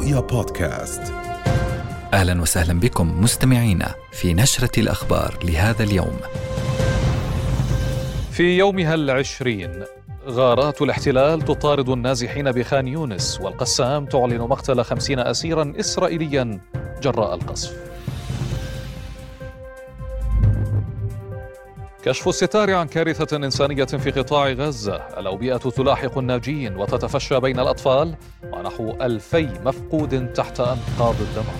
رؤيا بودكاست أهلا وسهلا بكم مستمعينا في نشرة الأخبار لهذا اليوم. في يومها العشرين غارات الاحتلال تطارد النازحين بخان يونس والقسام تعلن مقتل خمسين أسيرا إسرائيليا جراء القصف كشف الستار عن كارثة إنسانية في قطاع غزة. الأوبئة تلاحق الناجين وتتفشى بين الأطفال ونحو ألفي مفقود تحت أنقاض الدمار.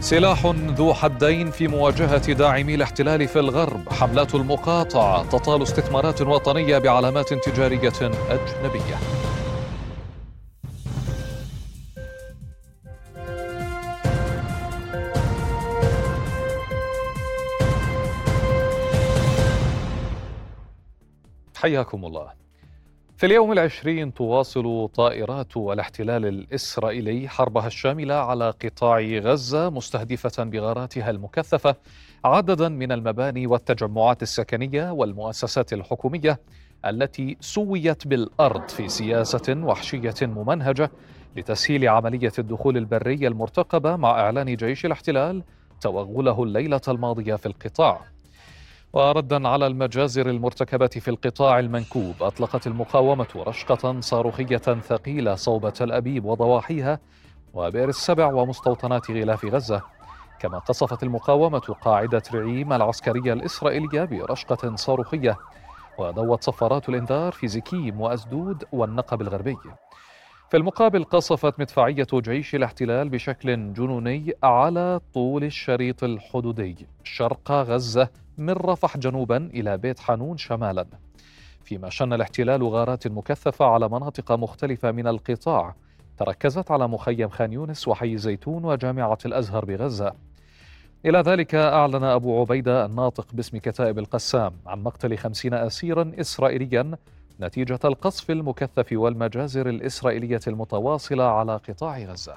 سلاح ذو حدين في مواجهة داعمي الاحتلال في الغرب. حملات المقاطعة تطال استثمارات وطنية بعلامات تجارية أجنبية. حياكم الله. في اليوم العشرين تواصل طائرات الاحتلال الإسرائيلي حربها الشاملة على قطاع غزة مستهدفة بغاراتها المكثفة عددا من المباني والتجمعات السكنية والمؤسسات الحكومية التي سويت بالأرض في سياسة وحشية ممنهجة لتسهيل عملية الدخول البري المرتقبة مع إعلان جيش الاحتلال توغله الليلة الماضية في القطاع. وردا على المجازر المرتكبة في القطاع المنكوب أطلقت المقاومة رشقة صاروخية ثقيلة صوب تل أبيب وضواحيها وبئر السبع ومستوطنات غلاف غزة. كما قصفت المقاومة قاعدة رعيم العسكرية الإسرائيلية برشقة صاروخية ودوت صفارات الإنذار في زكيم وأسدود والنقب الغربي. في المقابل قصفت مدفعية جيش الاحتلال بشكل جنوني على طول الشريط الحدودي شرق غزة من رفح جنوبا إلى بيت حانون شمالا. فيما شن الاحتلال غارات مكثفة على مناطق مختلفة من القطاع تركزت على مخيم خان يونس وحي زيتون وجامعة الأزهر بغزة. إلى ذلك أعلن أبو عبيدة الناطق باسم كتائب القسام عن مقتل خمسين أسيرا إسرائيليا نتيجة القصف المكثف والمجازر الإسرائيلية المتواصلة على قطاع غزة.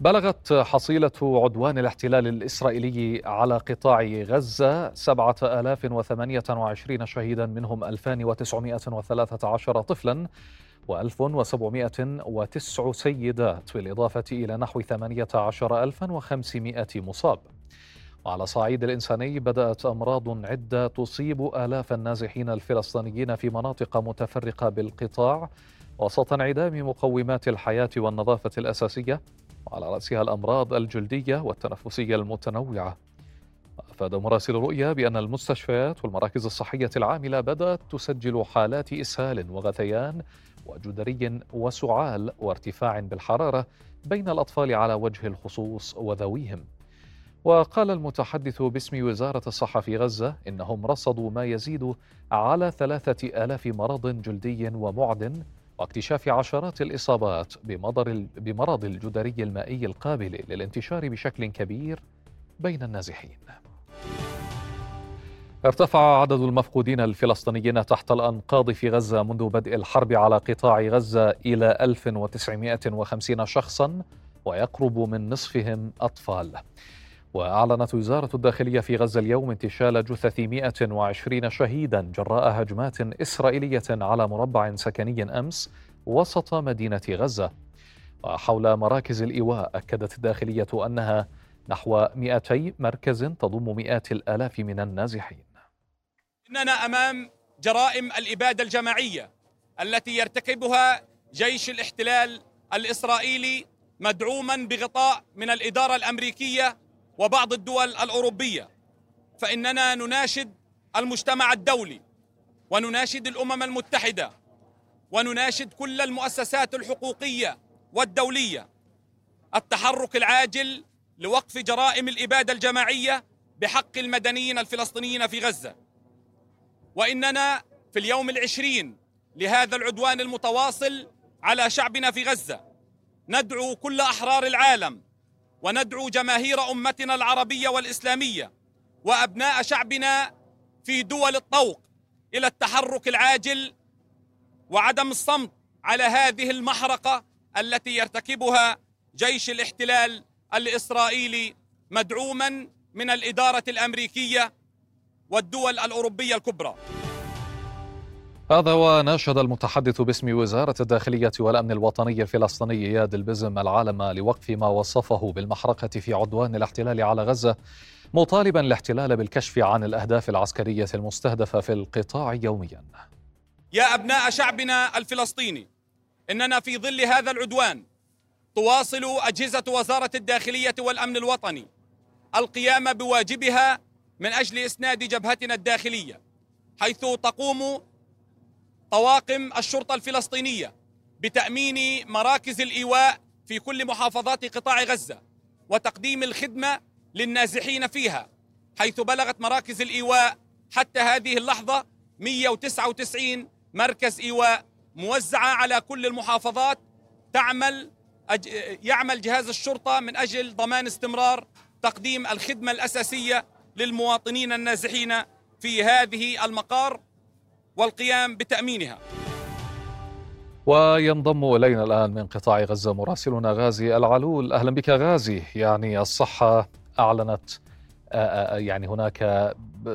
بلغت حصيلة عدوان الاحتلال الإسرائيلي على قطاع غزة 7028 شهيدا منهم 2913 طفلا و1709 سيدات بالإضافة إلى نحو 18500 مصاب. وعلى صعيد الإنساني بدأت أمراض عدة تصيب آلاف النازحين الفلسطينيين في مناطق متفرقة بالقطاع وسط انعدام مقومات الحياة والنظافة الأساسية. وعلى رأسها الأمراض الجلدية والتنفسية المتنوعة. أفاد مراسل رؤيا بأن المستشفيات والمراكز الصحية العاملة بدأت تسجل حالات إسهال وغثيان وجدري وسعال وارتفاع بالحرارة بين الأطفال على وجه الخصوص وذويهم. وقال المتحدث باسم وزارة الصحة في غزة إنهم رصدوا ما يزيد على ثلاثة آلاف مرض جلدي ومعد واكتشاف عشرات الإصابات بمرض الجدري المائي القابل للانتشار بشكل كبير بين النازحين. ارتفع عدد المفقودين الفلسطينيين تحت الأنقاض في غزة منذ بدء الحرب على قطاع غزة إلى 1950 شخصا ويقرب من نصفهم أطفال. وأعلنت وزارة الداخلية في غزة اليوم انتشال جثث 120 شهيدا جراء هجمات إسرائيلية على مربع سكني أمس وسط مدينة غزة. وحول مراكز الإيواء أكدت الداخلية أنها نحو 200 مركز تضم مئات الآلاف من النازحين. إننا أمام جرائم الإبادة الجماعية التي يرتكبها جيش الاحتلال الإسرائيلي مدعوما بغطاء من الإدارة الأمريكية وبعض الدول الأوروبية فإننا نناشد المجتمع الدولي ونناشد الأمم المتحدة ونناشد كل المؤسسات الحقوقية والدولية. التحرك العاجل لوقف جرائم الإبادة الجماعية بحق المدنيين الفلسطينيين في غزة. وإننا في اليوم العشرين لهذا العدوان المتواصل على شعبنا في غزة ندعو كل أحرار العالم وندعو جماهير أمتنا العربية والإسلامية وأبناء شعبنا في دول الطوق إلى التحرك العاجل وعدم الصمت على هذه المحرقة التي يرتكبها جيش الاحتلال الإسرائيلي مدعوما من الإدارة الأمريكية والدول الأوروبية الكبرى. هذا وناشد المتحدث باسم وزارة الداخلية والأمن الوطني الفلسطيني إياد البزم العالم لوقف ما وصفه بالمحرقة في عدوان الاحتلال على غزة مطالبا الاحتلال بالكشف عن الأهداف العسكرية المستهدفة في القطاع يوميا. يا أبناء شعبنا الفلسطيني إننا في ظل هذا العدوان تواصل أجهزة وزارة الداخلية والأمن الوطني القيام بواجبها من أجل إسناد جبهتنا الداخلية حيث تقوم طواقم الشرطة الفلسطينية بتأمين مراكز الإيواء في كل محافظات قطاع غزة وتقديم الخدمة للنازحين فيها حيث بلغت مراكز الإيواء حتى هذه اللحظة 199 مركز إيواء موزعة على كل المحافظات تعمل. يعمل جهاز الشرطة من أجل ضمان استمرار تقديم الخدمة الأساسية للمواطنين النازحين في هذه المقار والقيام بتأمينها. وينضم إلينا الآن من قطاع غزة مراسلنا غازي العلول. أهلا بك غازي. يعني الصحة أعلنت يعني هناك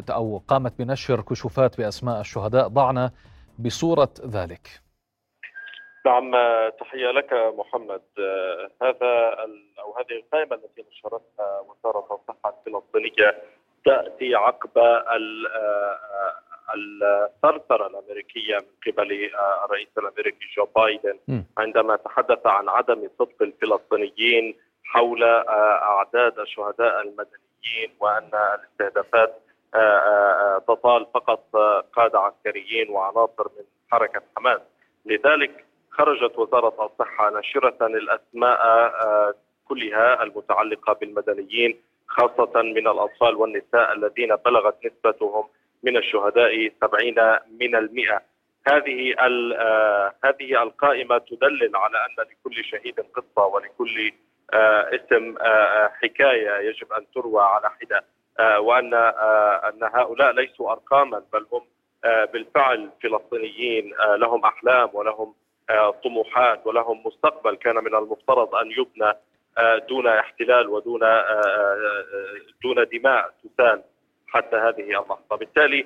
أو قامت بنشر كشوفات بأسماء الشهداء. ضعنا بصورة ذلك. نعم تحية لك محمد. هذا أو هذه القائمة التي نشرتها وزارة الصحة الفلسطينية تأتي عقب الثرثرة الأمريكية من قبل الرئيس الأمريكي جو بايدن عندما تحدث عن عدم صدق الفلسطينيين حول أعداد الشهداء المدنيين وأن الاستهدافات تطال فقط قادة عسكريين وعناصر من حركة حماس. لذلك خرجت وزارة الصحة ناشرة الأسماء كلها المتعلقة بالمدنيين خاصة من الأطفال والنساء الذين بلغت نسبتهم من الشهداء 70 من المئة. هذه هذه القائمة تدلل على أن لكل شهيد قصة ولكل اسم حكاية يجب أن تروى على حدة. وأن أن هؤلاء ليسوا أرقاما بل هم بالفعل فلسطينيين لهم أحلام ولهم طموحات ولهم مستقبل. كان من المفترض أن يبنى دون احتلال ودون دون دماء تسال حتى هذه اللحظه، بالتالي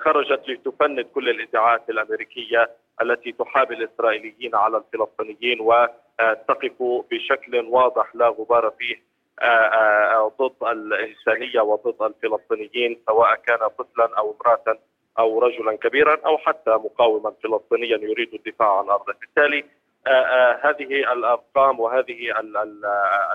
خرجت لتفند كل الإدعاءات الأمريكية التي تحابي الإسرائيليين على الفلسطينيين وتقف بشكل واضح لا غبار فيه ضد الإنسانية وضد الفلسطينيين سواء كان طفلا أو امرأة أو رجلا كبيرا أو حتى مقاوما فلسطينيا يريد الدفاع عن ارضه، بالتالي هذه الأرقام وهذه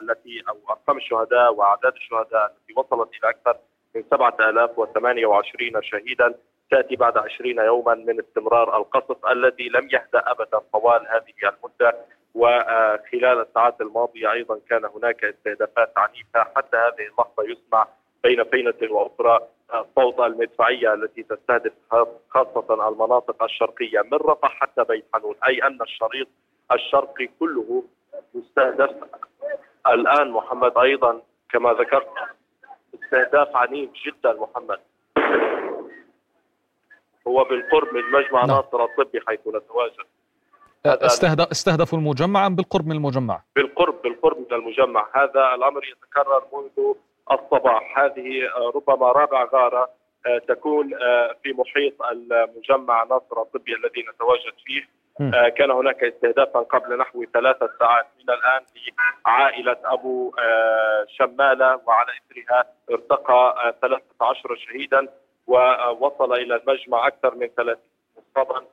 التي أو أرقام الشهداء وأعداد الشهداء التي وصلت إلى أكثر من 7028 شهيدا تأتي بعد 20 يوما من استمرار القصف الذي لم يهدأ ابدا طوال هذه المدة. وخلال الساعات الماضية أيضا كان هناك استهدافات عنيفة حتى هذه اللحظة يسمع بين فينة وأخرى صوت المدفعية التي تستهدف خاصة المناطق الشرقية. من رفح حتى بيت حنون أي أن الشريط الشرقي كله مستهدف. الآن محمد أيضا كما ذكرت استهداف عنيف جدا محمد. هو بالقرب من مجمع نعم. ناصر الطبي حيث نتواجد. استهدف استهدفوا المجمع أم بالقرب من المجمع؟ بالقرب بالقرب من المجمع، هذا الأمر يتكرر منذ الصباح، هذه ربما رابع غارة تكون في محيط المجمع ناصر الطبي الذي نتواجد فيه. كان هناك استهدافا قبل نحو ثلاثة ساعات. من الآن لعائلة أبو آه شمالة وعلى إثرها ارتقى آه 13 شهيدا ووصل إلى المجمع أكثر من 30 مصابا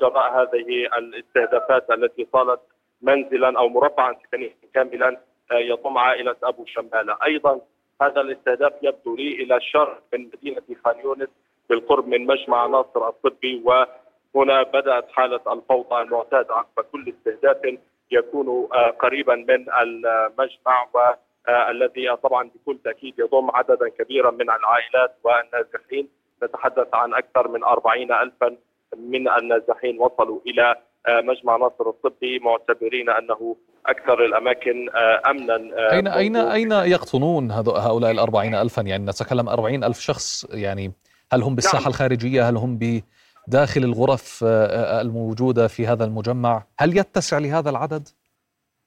جراء هذه الاستهدافات التي صالت منزلا أو مربعا سكنيا كاملا يضم عائلة أبو شمالة. أيضا هذا الاستهداف يبدو لي إلى الشرق من مدينة خان يونس بالقرب من مجمع ناصر الطبي و هنا بدأت حالة الفوضى المعتادة عقب كل استهداف يكون قريبا من المجمع والذي طبعا بكل تأكيد يضم عددا كبيرا من العائلات والنازحين. نتحدث عن أكثر من أربعين الفا من النازحين وصلوا إلى مجمع ناصر الطبي معتبرين أنه أكثر الأماكن امنا أين أين أين يقطنون هؤلاء الأربعين الفا؟ يعني نتكلم أربعين ألف شخص يعني هل هم بالساحة نعم. الخارجية؟ هل هم داخل الغرف الموجودة في هذا المجمع. هل يتسع لهذا العدد؟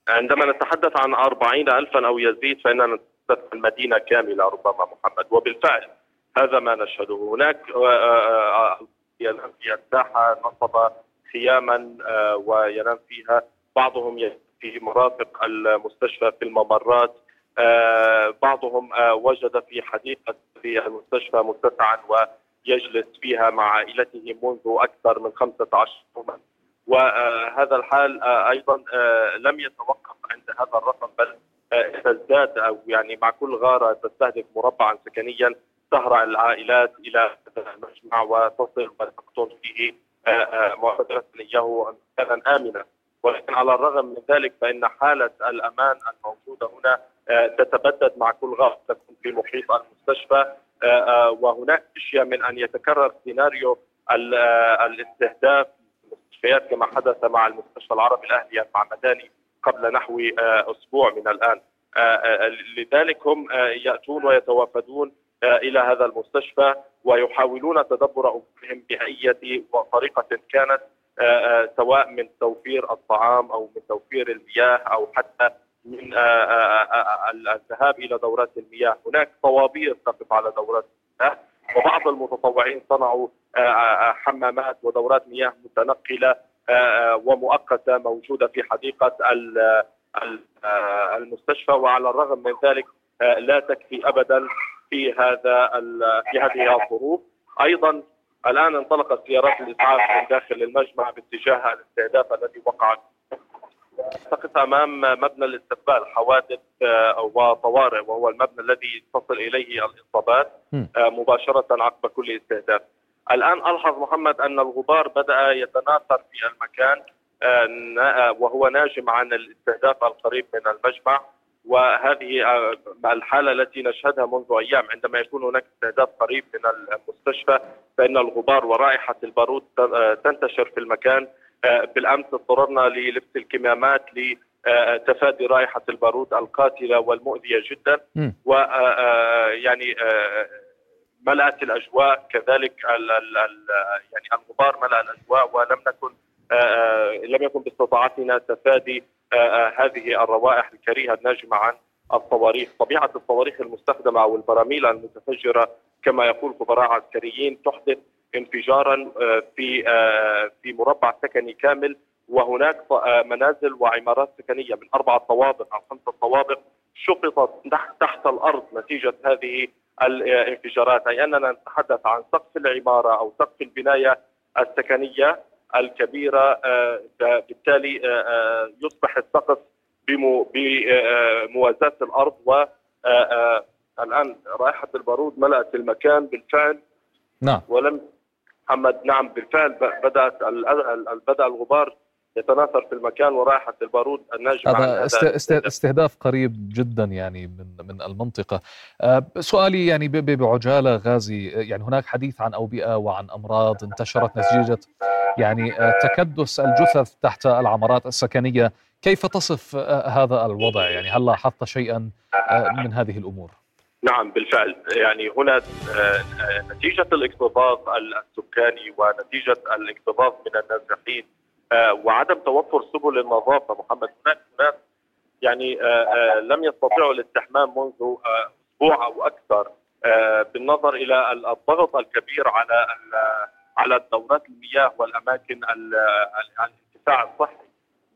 عندما نتحدث عن أربعين ألفا أو يزيد فإننا نتحدث عن مدينة كاملة ربما محمد. وبالفعل هذا ما نشهده. هناك ينام في الساحة نصب خياما وينام فيها. بعضهم في مرافق المستشفى في الممرات. بعضهم وجد في حديقة في المستشفى متسعا ويجلس فيها مع عائلته منذ أكثر من 15 يوما. وهذا الحال أيضا لم يتوقف عند هذا الرقم بل تزداد أو يعني مع كل غارة تستهدف مربعا سكنيا تهرع العائلات إلى المجمع وتصل وتقتل فيه معتدلات اياه مكانا امنا ولكن على الرغم من ذلك فإن حالة الأمان الموجودة هنا تتبدد مع كل غارة تكون في محيط المستشفى. وهناك خشيه من أن يتكرر سيناريو الاستهداف المستشفيات كما حدث مع المستشفى العربي الاهلي المعمداني قبل نحو أسبوع من الآن. لذلك هم يأتون ويتوافدون إلى هذا المستشفى ويحاولون تدبر أمورهم باي طريقه كانت سواء من توفير الطعام أو من توفير المياه أو حتى من الذهاب إلى دورات المياه، هناك طوابير تقف على دورات المياه وبعض المتطوعين صنعوا حمامات ودورات مياه متنقلة ومؤقتة موجودة في حديقة المستشفى. وعلى الرغم من ذلك لا تكفي ابدا في هذا في هذه الظروف. أيضا الآن انطلقت سيارات الإسعاف من داخل المجمع باتجاه الاستهداف الذي وقع تقف أمام مبنى الاستقبال حوادث وطوارئ وهو المبنى الذي تصل إليه الإصابات مباشرة عقب كل استهداف. الآن ألحظ محمد أن الغبار بدأ يتناثر في المكان وهو ناجم عن الاستهداف القريب من المجمع وهذه الحالة التي نشهدها منذ أيام عندما يكون هناك استهداف قريب من المستشفى فإن الغبار ورائحة البارود تنتشر في المكان بالأمس اضطررنا للبس الكمامات لتفادي رائحة البارود القاتلة والمؤذية جدا. و يعني ملأت الأجواء. كذلك ال ال ال يعني الغبار ملأ الأجواء ولم نكن لم يكن باستطاعتنا تفادي هذه الروائح الكريهة الناجمة عن الصواريخ، طبيعة الصواريخ المستخدمة أو البراميل المتفجرة كما يقول خبراء عسكريين تحدث انفجارا في في مربع سكني كامل وهناك منازل وعمارات سكنية من أربع طوابق أو خمسة طوابق شقطت تحت الأرض نتيجة هذه الانفجارات. أي أننا نتحدث عن سقف العمارة أو سقف البناية السكنية الكبيرة بالتالي يصبح السقف بموازاة الأرض و الآن رائحة البارود ملأت المكان بالفعل. نعم. ولم محمد. نعم بالفعل بدات بدأ الغبار يتناثر في المكان ورائحه البارود الناجم هذا استهداف قريب جدا يعني من من المنطقة. سؤالي يعني بعجالة غازي يعني هناك حديث عن أوبئة وعن أمراض انتشرت نتيجة يعني تكدس الجثث تحت العمارات السكنية. كيف تصف هذا الوضع؟ يعني هل لاحظت شيئا من هذه الأمور؟ نعم بالفعل. يعني هنا نتيجة الاكتظاظ السكاني ونتيجة الاكتظاظ من النازحين وعدم توفر سبل النظافة. محمد هناك ناس يعني لم يستطيعوا الاستحمام منذ أسبوع أو أكثر بالنظر إلى الضغط الكبير على على دورات المياه والأماكن الانتفاع الصحي.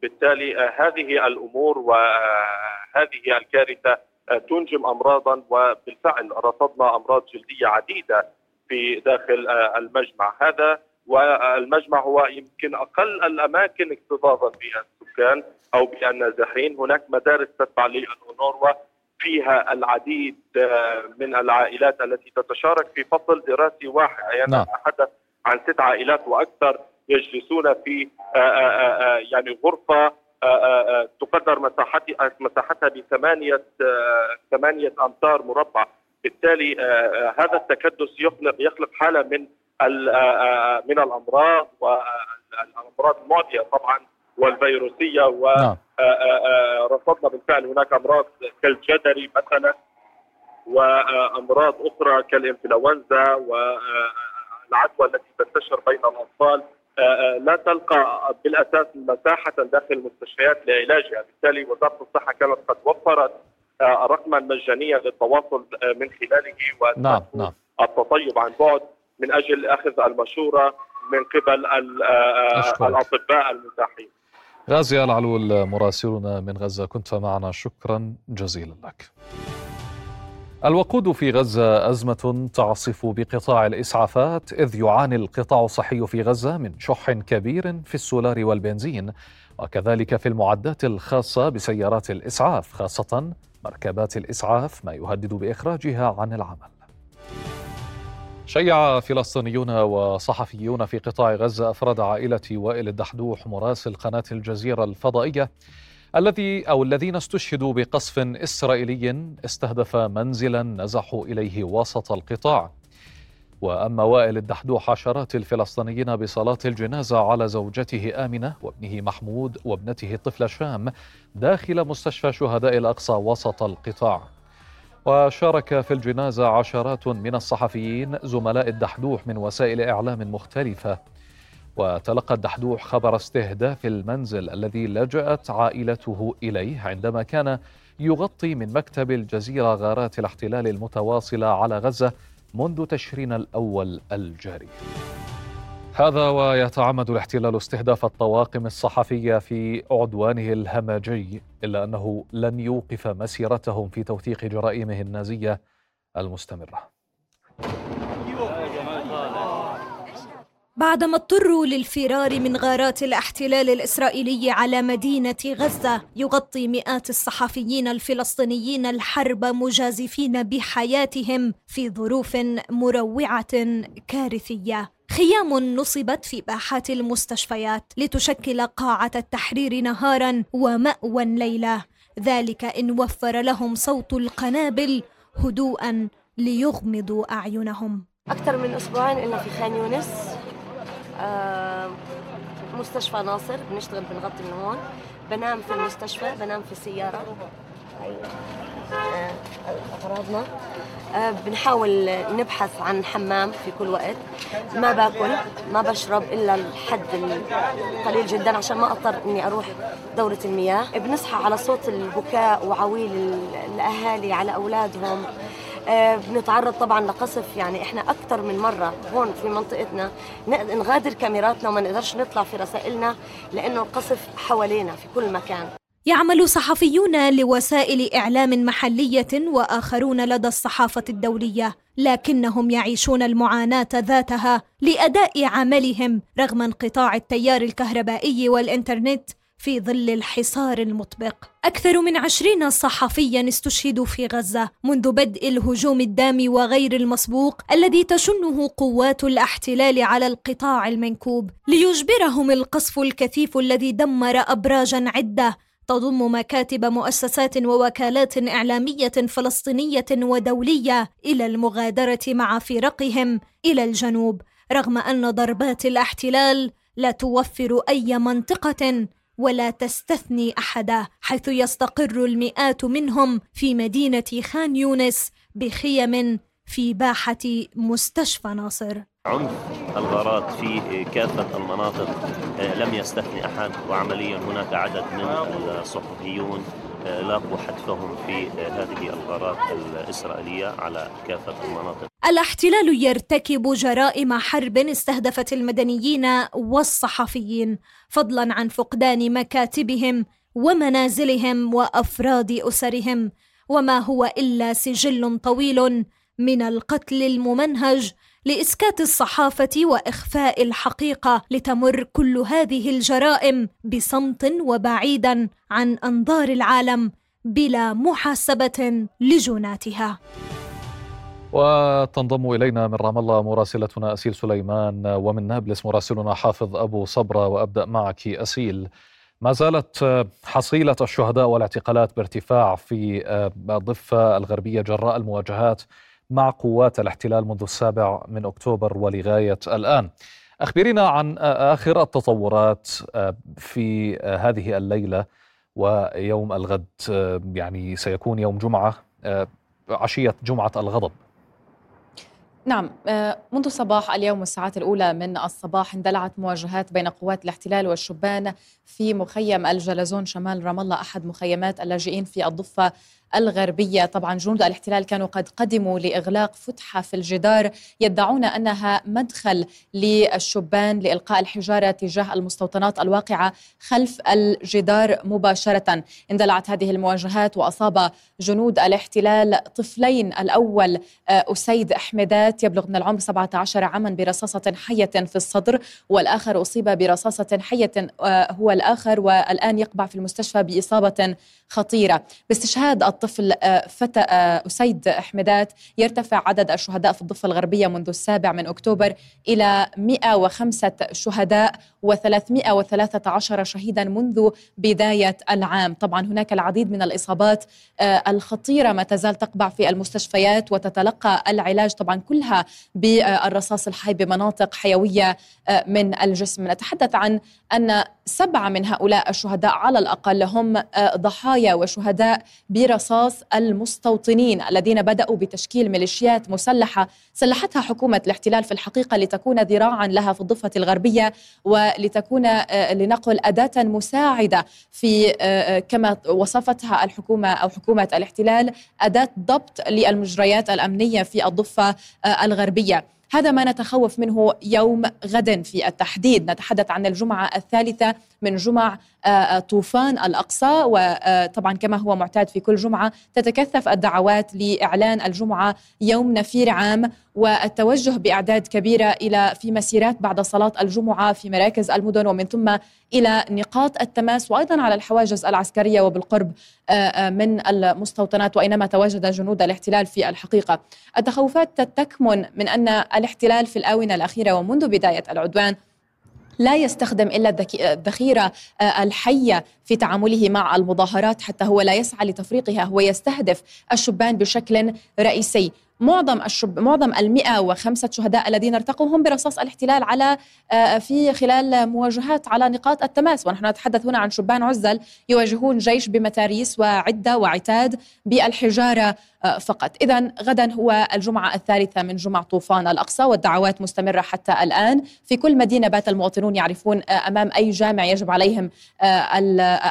بالتالي هذه الأمور وهذه الكارثة تنجم امراضا وبالفعل رصدنا أمراض جلدية عديدة في داخل المجمع هذا. والمجمع هو يمكن أقل الأماكن اكتظاظا بالسكان أو بالنازحين هناك مدارس تتبع للاونروا فيها العديد من العائلات التي تتشارك في فصل دراسي واحد. اي يعني نتحدث عن ست عائلات وأكثر يجلسون في يعني غرفة تقدر مساحتها مساحتها بثمانية ثمانية أمتار مربع. بالتالي هذا التكدس يخلق يخلق حالة من من الأمراض والأمراض المعدية طبعا والفيروسية ورصدنا بالفعل هناك أمراض كالجدري مثلا وأمراض أخرى كالإنفلونزا والعدوى التي تنتشر بين الأطفال. لا تلقى بالأساس مساحة داخل المستشفيات لعلاجها، بالتالي وزارة الصحة كانت قد وفرت رقما مجانيا للتواصل من خلاله نعم نعم. التطيب عن بعد من أجل اخذ المشورة من قبل الأطباء المتاحين. غازي العلول مراسلنا من غزة كنت معنا. شكرا جزيلا لك. الوقود في غزة أزمة تعصف بقطاع الإسعافات إذ يعاني القطاع الصحي في غزة من شح كبير في السولار والبنزين وكذلك في المعدات الخاصة بسيارات الإسعاف خاصة مركبات الإسعاف ما يهدد بإخراجها عن العمل. شيع فلسطينيون وصحفيون في قطاع غزة أفراد عائلة وائل الدحدوح مراسل قناة الجزيرة الفضائية الذي أو الذين استشهدوا بقصف إسرائيلي استهدف منزلا نزحوا إليه وسط القطاع. وأما وائل الدحدوح عشرات الفلسطينيين بصلاة الجنازة على زوجته آمنة وابنه محمود وابنته الطفله شام داخل مستشفى شهداء الأقصى وسط القطاع. وشارك في الجنازة عشرات من الصحفيين زملاء الدحدوح من وسائل إعلام مختلفة وتلقى الدحدوح خبر استهداف المنزل الذي لجأت عائلته إليه عندما كان يغطي من مكتب الجزيرة غارات الاحتلال المتواصلة على غزة منذ تشرين الأول الجاري. هذا ويتعمد الاحتلال استهداف الطواقم الصحفية في عدوانه الهمجي إلا أنه لن يوقف مسيرتهم في توثيق جرائمه النازية المستمرة. بعدما اضطروا للفرار من غارات الاحتلال الإسرائيلي على مدينة غزة يغطي مئات الصحفيين الفلسطينيين الحرب مجازفين بحياتهم في ظروف مروعة كارثية. خيام نصبت في باحات المستشفيات لتشكل قاعة التحرير نهارا ومأوى ليله ذلك إن وفر لهم صوت القنابل هدوءا ليغمضوا أعينهم. أكثر من أسبوعين إلا في خان يونس. مستشفى ناصر بنشتغل بنغطي من هون. بنام في المستشفى بنام في السيارة أيوة. آه، أغراضنا. آه، بنحاول نبحث عن حمام في كل وقت. ما باكل ما بشرب إلا الحد القليل جدا عشان ما أضطر إني أروح دورة المياه. بنصحى على صوت البكاء وعويل الأهالي على أولادهم. آه، بنتعرض طبعا لقصف يعني إحنا أكثر من مرة هون في منطقتنا نغادر كاميراتنا وما نقدرش نطلع في رسائلنا لأنه القصف حوالينا في كل مكان. يعمل صحفيون لوسائل إعلام محلية وآخرون لدى الصحافة الدولية لكنهم يعيشون المعاناة ذاتها لأداء عملهم رغم انقطاع التيار الكهربائي والإنترنت في ظل الحصار المطبق. أكثر من عشرين صحفيا استشهدوا في غزة منذ بدء الهجوم الدامي وغير المسبوق الذي تشنه قوات الاحتلال على القطاع المنكوب ليجبرهم القصف الكثيف الذي دمر أبراجا عدة. تضم مكاتب مؤسسات ووكالات إعلامية فلسطينية ودولية إلى المغادرة مع فرقهم إلى الجنوب. رغم أن ضربات الاحتلال لا توفر أي منطقة ولا تستثني أحدا حيث يستقر المئات منهم في مدينة خان يونس بخيم في باحة مستشفى ناصر. عنف الغارات في كافة المناطق آه، لم يستثني أحد وعمليا هناك عدد من الصحفيون لاقوا حتفهم في هذه الغارات الإسرائيلية على كافة المناطق. الاحتلال يرتكب جرائم حرب استهدفت المدنيين والصحفيين فضلا عن فقدان مكاتبهم ومنازلهم وأفراد أسرهم. وما هو إلا سجل طويل من القتل الممنهج لإسكات الصحافة وإخفاء الحقيقة لتمر كل هذه الجرائم بصمت وبعيدا عن أنظار العالم بلا محاسبة لجناتها. وتنضم إلينا من رام الله مراسلتنا أسيل سليمان ومن نابلس مراسلنا حافظ أبو صبرة وأبدأ معك أسيل. ما زالت حصيلة الشهداء والاعتقالات بارتفاع في الضفه الغربية جراء المواجهات مع قوات الاحتلال منذ السابع من أكتوبر ولغاية الآن. اخبرينا عن آخر التطورات في هذه الليلة ويوم الغد يعني سيكون يوم جمعة عشية جمعة الغضب. نعم منذ صباح اليوم والساعات الأولى من الصباح اندلعت مواجهات بين قوات الاحتلال والشبان في مخيم الجلزون شمال رام الله أحد مخيمات اللاجئين في الضفة الغربية. طبعا جنود الاحتلال كانوا قد قدموا لإغلاق فتحة في الجدار يدعون أنها مدخل للشبان لإلقاء الحجارة تجاه المستوطنات الواقعة خلف الجدار مباشرة. اندلعت هذه المواجهات وأصاب جنود الاحتلال طفلين. الأول آه، أسيد أحمدات يبلغ من العمر 17 عاما برصاصة حية في الصدر والآخر أصيب برصاصة حية آه، هو الآخر والآن يقبع في المستشفى بإصابة خطيرة. باستشهاد الطفل آه، فتى آه، أسيد أحمدات يرتفع عدد الشهداء في الضفة الغربية منذ السابع من أكتوبر إلى 105 شهداء و313 شهيدا منذ بداية العام. طبعا هناك العديد من الإصابات آه، الخطيرة ما تزال تقبع في المستشفيات وتتلقى العلاج طبعا كلها بالرصاص الحي بمناطق حيوية من الجسم. نتحدث عن أن سبعة من هؤلاء الشهداء على الأقل هم ضحايا وشهداء برصاص المستوطنين الذين بدأوا بتشكيل ميليشيات مسلحة سلحتها حكومة الاحتلال في الحقيقة لتكون ذراعا لها في الضفة الغربية ولتكون آه، لنقل أداة مساعدة في آه، آه، كما وصفتها الحكومة أو حكومة الاحتلال أداة ضبط للمجريات الأمنية في الضفة الغربية. هذا ما نتخوف منه يوم غد في التحديد. نتحدث عن الجمعة الثالثة من جمع آه، آه، طوفان الأقصى. وطبعا كما هو معتاد في كل جمعة تتكثف الدعوات لإعلان الجمعة يوم نفير عام. والتوجه بأعداد كبيرة إلى في مسيرات بعد صلاة الجمعة في مراكز المدن ومن ثم إلى نقاط التماس. وأيضا على الحواجز العسكرية وبالقرب آه، من المستوطنات. وأينما تواجد جنود الاحتلال في الحقيقة. التخوفات تكمن من أن الاحتلال في الآونة الأخيرة ومنذ بداية العدوان لا يستخدم إلا الذخيرة آه، الحية في تعامله مع المظاهرات حتى هو لا يسعى لتفريقها هو يستهدف الشبان بشكل رئيسي. معظم الشب معظم ال 105 شهداء الذين ارتقوا هم برصاص الاحتلال على آه، في خلال مواجهات على نقاط التماس. ونحن نتحدث هنا عن شبان عزل يواجهون جيش بمتاريس وعدة وعتاد بالحجارة آه، فقط. إذا غدا هو الجمعة الثالثة من جمع طوفان الأقصى والدعوات مستمرة حتى الآن. في كل مدينة بات المواطنون يعرفون آه، أمام أي جامع يجب عليهم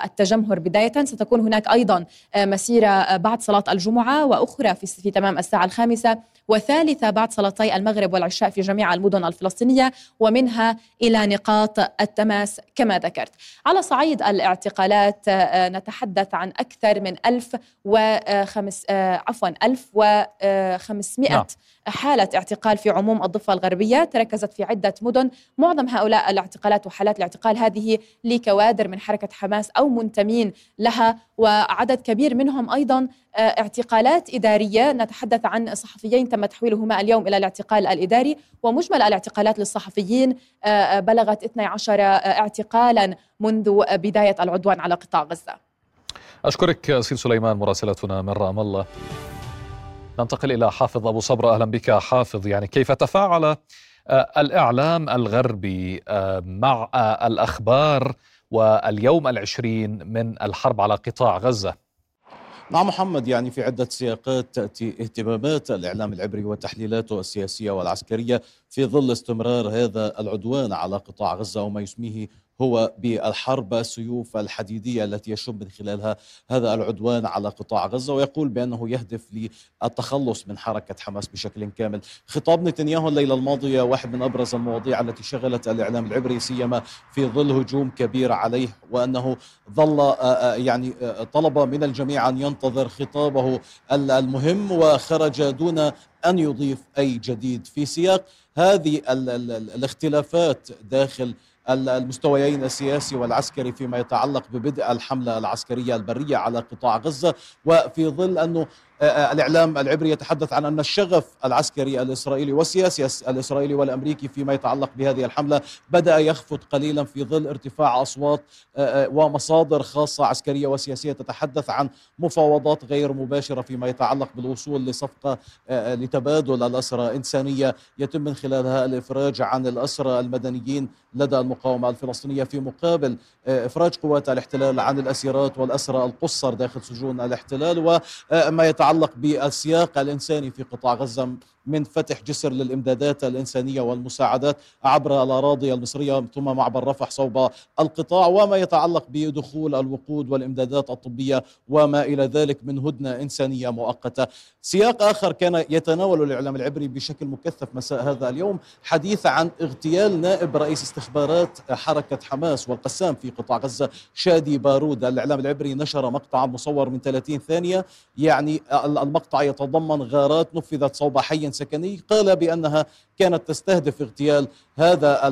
التجمهر. بداية ستكون هناك أيضا مسيرة بعد صلاة الجمعة وأخرى في, في تمام الساعة الخامسة الخامسة وثالثة بعد صلاتي المغرب والعشاء في جميع المدن الفلسطينية ومنها إلى نقاط التماس كما ذكرت على صعيد الاعتقالات آه، نتحدث عن أكثر من ألف وخمس آه، عفوا ألف وخمسمائة نعم. حالة اعتقال في عموم الضفة الغربية تركزت في عدة مدن. معظم هؤلاء الاعتقالات وحالات الاعتقال هذه لكوادر من حركة حماس أو منتمين لها وعدد كبير منهم أيضا آه، اعتقالات إدارية. نتحدث عن صحفيين تم تحويلهما اليوم إلى الاعتقال الإداري. ومجمل الاعتقالات للصحفيين آه، آه، بلغت 12 اعتقالا منذ بداية العدوان على قطاع غزة. أشكرك سيد سليمان مراسلتنا من رام الله. ننتقل إلى حافظ أبو صبرة أهلا بك حافظ. يعني كيف تفاعل آه، الإعلام الغربي آه، مع آه، الأخبار واليوم العشرين من الحرب على قطاع غزة؟ نعم محمد يعني في عدة سياقات تأتي اهتمامات الإعلام العبري وتحليلاته السياسية والعسكرية في ظل استمرار هذا العدوان على قطاع غزة وما يسميه هو بالحرب السيوف الحديدية التي يشب من خلالها هذا العدوان على قطاع غزة ويقول بأنه يهدف للتخلص من حركة حماس بشكل كامل. خطاب نتنياهو الليلة الماضية واحد من أبرز المواضيع التي شغلت الإعلام العبري سيما في ظل هجوم كبير عليه وأنه ظل آه، آه، يعني آه، طلب من الجميع أن ينتظر خطابه المهم وخرج دون أن يضيف أي جديد في سياق هذه الاختلافات داخل المستويين السياسي والعسكري فيما يتعلق ببدء الحملة العسكرية البرية على قطاع غزة وفي ظل أنه الإعلام العبري يتحدث عن أن الشغف العسكري الإسرائيلي والسياسي الإسرائيلي والأمريكي فيما يتعلق بهذه الحملة بدأ يخفت قليلا في ظل ارتفاع أصوات آه، ومصادر خاصة عسكرية وسياسية تتحدث عن مفاوضات غير مباشرة فيما يتعلق بالوصول لصفقة لتبادل الأسرى إنسانية يتم من خلالها الإفراج عن الأسرى المدنيين لدى المقاومة الفلسطينية في مقابل إفراج قوات الاحتلال عن الأسيرات والأسرى القصر داخل سجون الاحتلال وما يتعلق يتعلق بالسياق الإنساني في قطاع غزة من فتح جسر للإمدادات الإنسانية والمساعدات عبر الأراضي المصرية ثم معبر رفح صوب القطاع وما يتعلق بدخول الوقود والإمدادات الطبية وما إلى ذلك من هدنة إنسانية مؤقتة. سياق آخر كان يتناول الإعلام العبري بشكل مكثف مساء هذا اليوم حديث عن اغتيال نائب رئيس استخبارات حركة حماس والقسام في قطاع غزة شادي بارود. الإعلام العبري نشر مقطع مصور من 30 ثانية يعني المقطع يتضمن غارات نفذت صوب حي سكني قال بأنها كانت تستهدف اغتيال هذا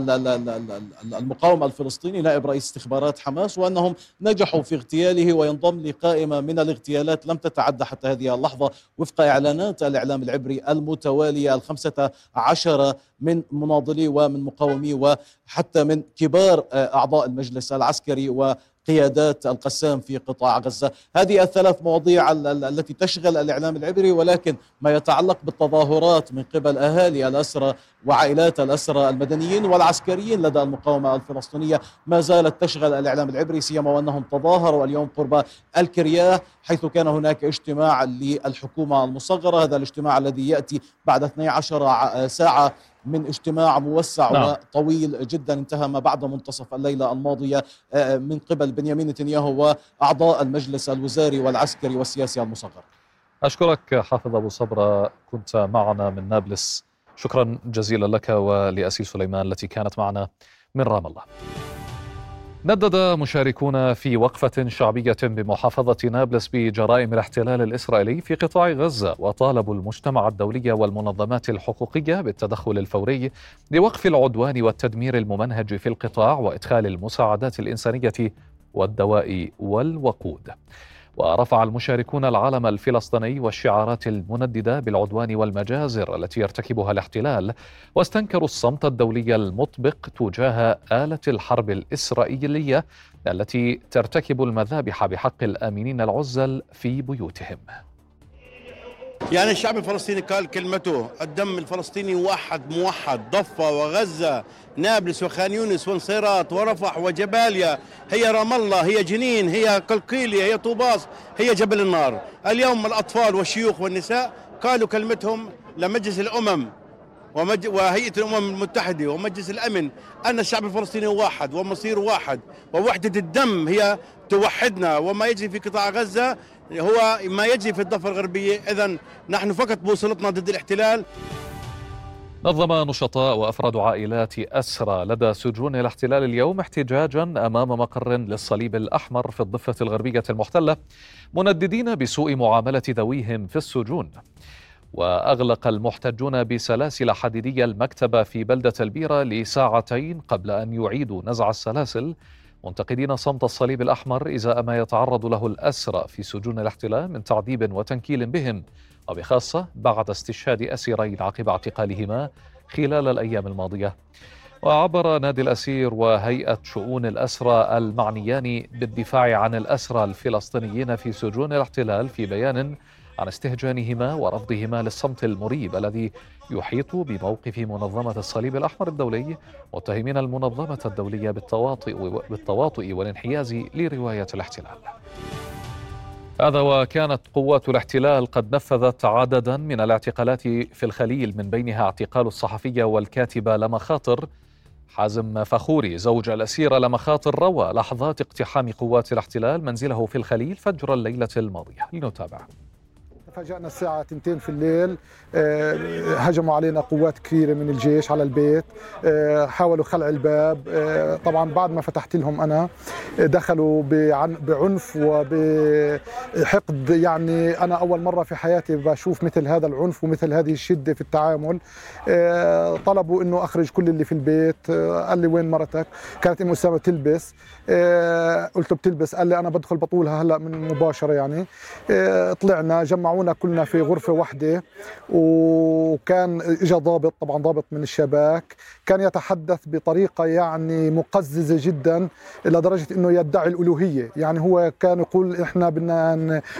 المقاوم الفلسطيني نائب رئيس استخبارات حماس وأنهم نجحوا في اغتياله وينضم لقائمة من الاغتيالات لم تتعدى حتى هذه اللحظة وفق إعلانات الإعلام العبري المتوالية الخمسة عشر من مناضلي ومن مقاومي وحتى من كبار أعضاء المجلس العسكري و قيادات القسام في قطاع غزة. هذه الثلاث مواضيع التي تشغل الإعلام العبري ولكن ما يتعلق بالتظاهرات من قبل أهالي الأسرى وعائلات الأسرى المدنيين والعسكريين لدى المقاومة الفلسطينية. ما زالت تشغل الإعلام العبري سيما وأنهم تظاهروا اليوم قرب الكرياه حيث كان هناك اجتماع للحكومة المصغرة. هذا الاجتماع الذي يأتي بعد 12 ساعة من اجتماع موسع نعم. وطويل جدا انتهى ما بعد منتصف الليلة الماضية آه، من قبل بنيامين نتنياهو وأعضاء المجلس الوزاري والعسكري والسياسي المصغر. أشكرك حافظ أبو صبرة كنت معنا من نابلس. شكرا جزيلا لك ولأسيل سليمان التي كانت معنا من رام الله. ندد مشاركون في وقفة شعبية بمحافظة نابلس بجرائم الاحتلال الإسرائيلي في قطاع غزة وطالبوا المجتمع الدولي والمنظمات الحقوقية بالتدخل الفوري لوقف العدوان والتدمير الممنهج في القطاع وإدخال المساعدات الإنسانية والدواء والوقود. ورفع المشاركون العلم الفلسطيني والشعارات المنددة بالعدوان والمجازر التي يرتكبها الاحتلال واستنكروا الصمت الدولي المطبق تجاه آلة الحرب الإسرائيلية التي ترتكب المذابح بحق الامنين العزل في بيوتهم. يعني الشعب الفلسطيني قال كلمته الدم الفلسطيني واحد موحد ضفة وغزة نابلس وخان يونس ونصيرات ورفح وجباليا هي رام الله هي جنين هي قلقيلية هي طوباس هي جبل النار. اليوم الأطفال والشيوخ والنساء قالوا كلمتهم لمجلس الأمم وهيئة الأمم المتحدة ومجلس الأمن أن الشعب الفلسطيني واحد ومصير واحد ووحدة الدم هي توحدنا وما يجري في قطاع غزة هو ما يجري في الضفة الغربية إذا نحن فقط بوصلتنا ضد الاحتلال نظم نشطاء وأفراد عائلات أسرى لدى سجون الاحتلال اليوم احتجاجا أمام مقر للصليب الأحمر في الضفة الغربية المحتلة منددين بسوء معاملة ذويهم في السجون. وأغلق المحتجون بسلاسل حديدية المكتب في بلدة البيرة لساعتين قبل أن يعيدوا نزع السلاسل منتقدين صمت الصليب الأحمر إزاء ما يتعرض له الأسرى في سجون الاحتلال من تعذيب وتنكيل بهم وبخاصة بعد استشهاد أسيرين عقب اعتقالهما خلال الأيام الماضية. وعبر نادي الأسير وهيئة شؤون الأسرى المعنيان بالدفاع عن الأسرى الفلسطينيين في سجون الاحتلال في بيان عن استهجانهما ورفضهما للصمت المريب الذي يحيط بموقف منظمة الصليب الأحمر الدولي متهمين المنظمة الدولية بالتواطؤ, بالتواطؤ والانحياز لرواية الاحتلال. هذا وكانت قوات الاحتلال قد نفذت عددا من الاعتقالات في الخليل من بينها اعتقال الصحفية والكاتبة لما خاطر حازم فخوري زوج الأسيرة لما خاطر روى لحظات اقتحام قوات الاحتلال منزله في الخليل فجر الليلة الماضية. لنتابع. فاجأنا الساعة 2 في الليل. آه، هجموا علينا قوات كثيرة من الجيش على البيت. آه، حاولوا خلع الباب. آه، طبعا بعد ما فتحت لهم أنا دخلوا بعنف وبحقد. يعني أنا أول مرة في حياتي بشوف مثل هذا العنف ومثل هذه الشدة في التعامل. طلبوا أنه أخرج كل اللي في البيت. قال لي وين مرتك؟ كانت أم أسامة تلبس. قلت بتلبس. قال لي أنا بدخل بطولها هلأ من مباشرة يعني. طلعنا جمعونا كلنا في غرفة واحدة وكان اجى ضابط طبعا ضابط من الشباك. كان يتحدث بطريقة يعني مقززة جدا لدرجة إنه يدعي الألوهية. يعني هو كان يقول إحنا بدنا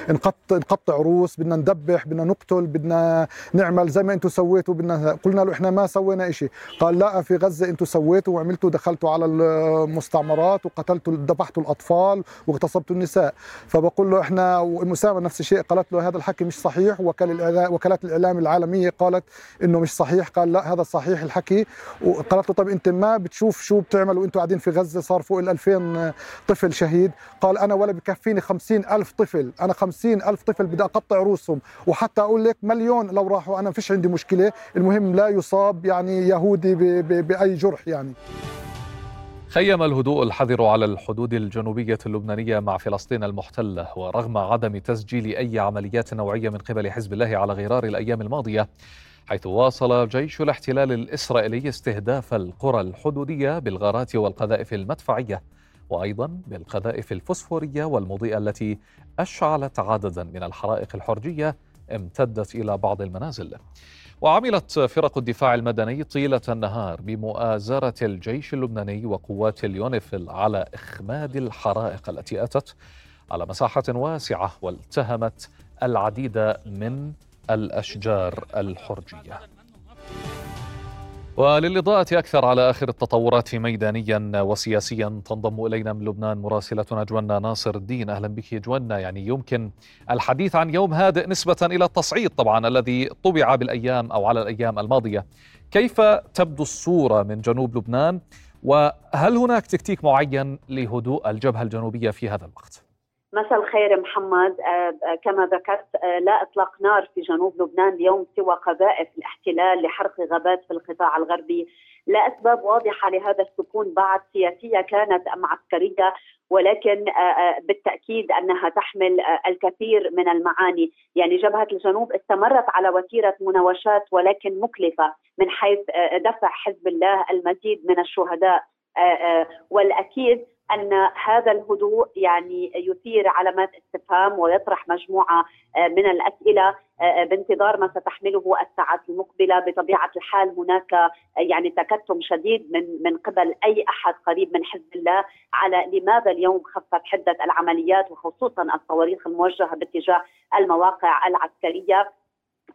نقطع نقطع روس بدنا ندبح بدنا نقتل بدنا نعمل زي ما أنتم سويتوا بدنا قلنا له إحنا ما سوينا شيء قال لا في غزة أنتم سويتوا وعملتوا دخلتوا على المستعمرات وقتلتوا ذبحتوا الأطفال واغتصبتوا النساء. فبقول له إحنا وام نفس الشيء قالت له هذا الحكي مش صحيح وكالات الإعلام العالمية قالت إنه مش صحيح قال لا هذا صحيح الحكي. وقالت له طب أنت ما بتشوف شو بتعملوا؟ أنتم قاعدين في غزة صار فوق ال 2000 طفل شهيد. قال أنا ولا بكفيني خمسين ألف طفل. أنا خمسين ألف طفل بدي أقطع رؤوسهم. وحتى أقول لك مليون لو راحوا أنا فيش عندي مشكلة. المهم لا يصاب يعني يهودي بأي جرح يعني. خيم الهدوء الحذر على الحدود الجنوبية اللبنانية مع فلسطين المحتلة ورغم عدم تسجيل أي عمليات نوعية من قبل حزب الله على غرار الأيام الماضية حيث واصل جيش الاحتلال الإسرائيلي استهداف القرى الحدودية بالغارات والقذائف المدفعية وأيضا بالقذائف الفسفورية والمضيئة التي أشعلت عددا من الحرائق الحرجية امتدت إلى بعض المنازل. وعملت فرق الدفاع المدني طيلة النهار بمؤازرة الجيش اللبناني وقوات اليونيفيل على إخماد الحرائق التي أتت على مساحة واسعة والتهمت العديد من الأشجار الحرجية. وللإضاءة أكثر على آخر التطورات ميدانيا وسياسيا تنضم إلينا من لبنان مراسلتنا جوانا ناصر الدين. أهلا بك جوانا يعني يمكن الحديث عن يوم هادئ نسبة إلى التصعيد طبعا الذي طبع بالأيام أو على الأيام الماضية. كيف تبدو الصورة من جنوب لبنان؟ وهل هناك تكتيك معين لهدوء الجبهة الجنوبية في هذا الوقت؟ مساء الخير محمد. آه، آه، كما ذكرت آه، لا إطلاق نار في جنوب لبنان اليوم سوى قذائف الاحتلال لحرق غابات في القطاع الغربي. لا أسباب واضحة لهذا السكون بعد سياسية كانت أم عسكرية ولكن بالتأكيد أنها تحمل الكثير من المعاني، يعني جبهة الجنوب استمرت على وتيرة مناوشات ولكن مكلفة من حيث دفع حزب الله المزيد من الشهداء. والأكيد أن هذا الهدوء يعني يثير علامات استفهام ويطرح مجموعة آه، من الأسئلة آه، بانتظار ما ستحمله الساعات المقبلة. بطبيعة الحال هناك آه، يعني تكتم شديد من من قبل أي أحد قريب من حزب الله على لماذا اليوم خفت حدة العمليات وخصوصا الصواريخ الموجهة باتجاه المواقع العسكرية.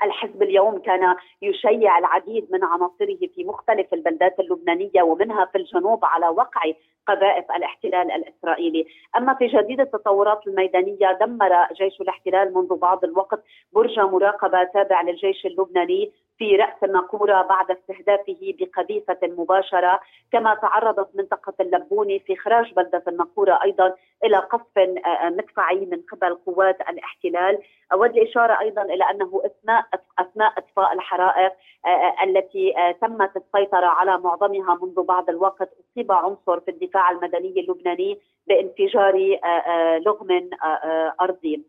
الحزب اليوم كان يشيع العديد من عناصره في مختلف البلدات اللبنانية ومنها في الجنوب على وقع قذائف الاحتلال الإسرائيلي، أما في جديد التطورات الميدانية دمر جيش الاحتلال منذ بعض الوقت برج مراقبة تابع للجيش اللبناني في رأس الناقورة بعد استهدافه بقذيفة مباشرة. كما تعرضت منطقة اللبوني في خراج بلدة الناقورة أيضا إلى قصف آه، مدفعي من قبل قوات الاحتلال. أود الإشارة أيضا إلى أنه أثناء أثناء إطفاء الحرائق آه، آه، التي تمت السيطرة على معظمها منذ بعض الوقت أصيب عنصر في الدفاع المدني اللبناني بانفجار لغم أرضي.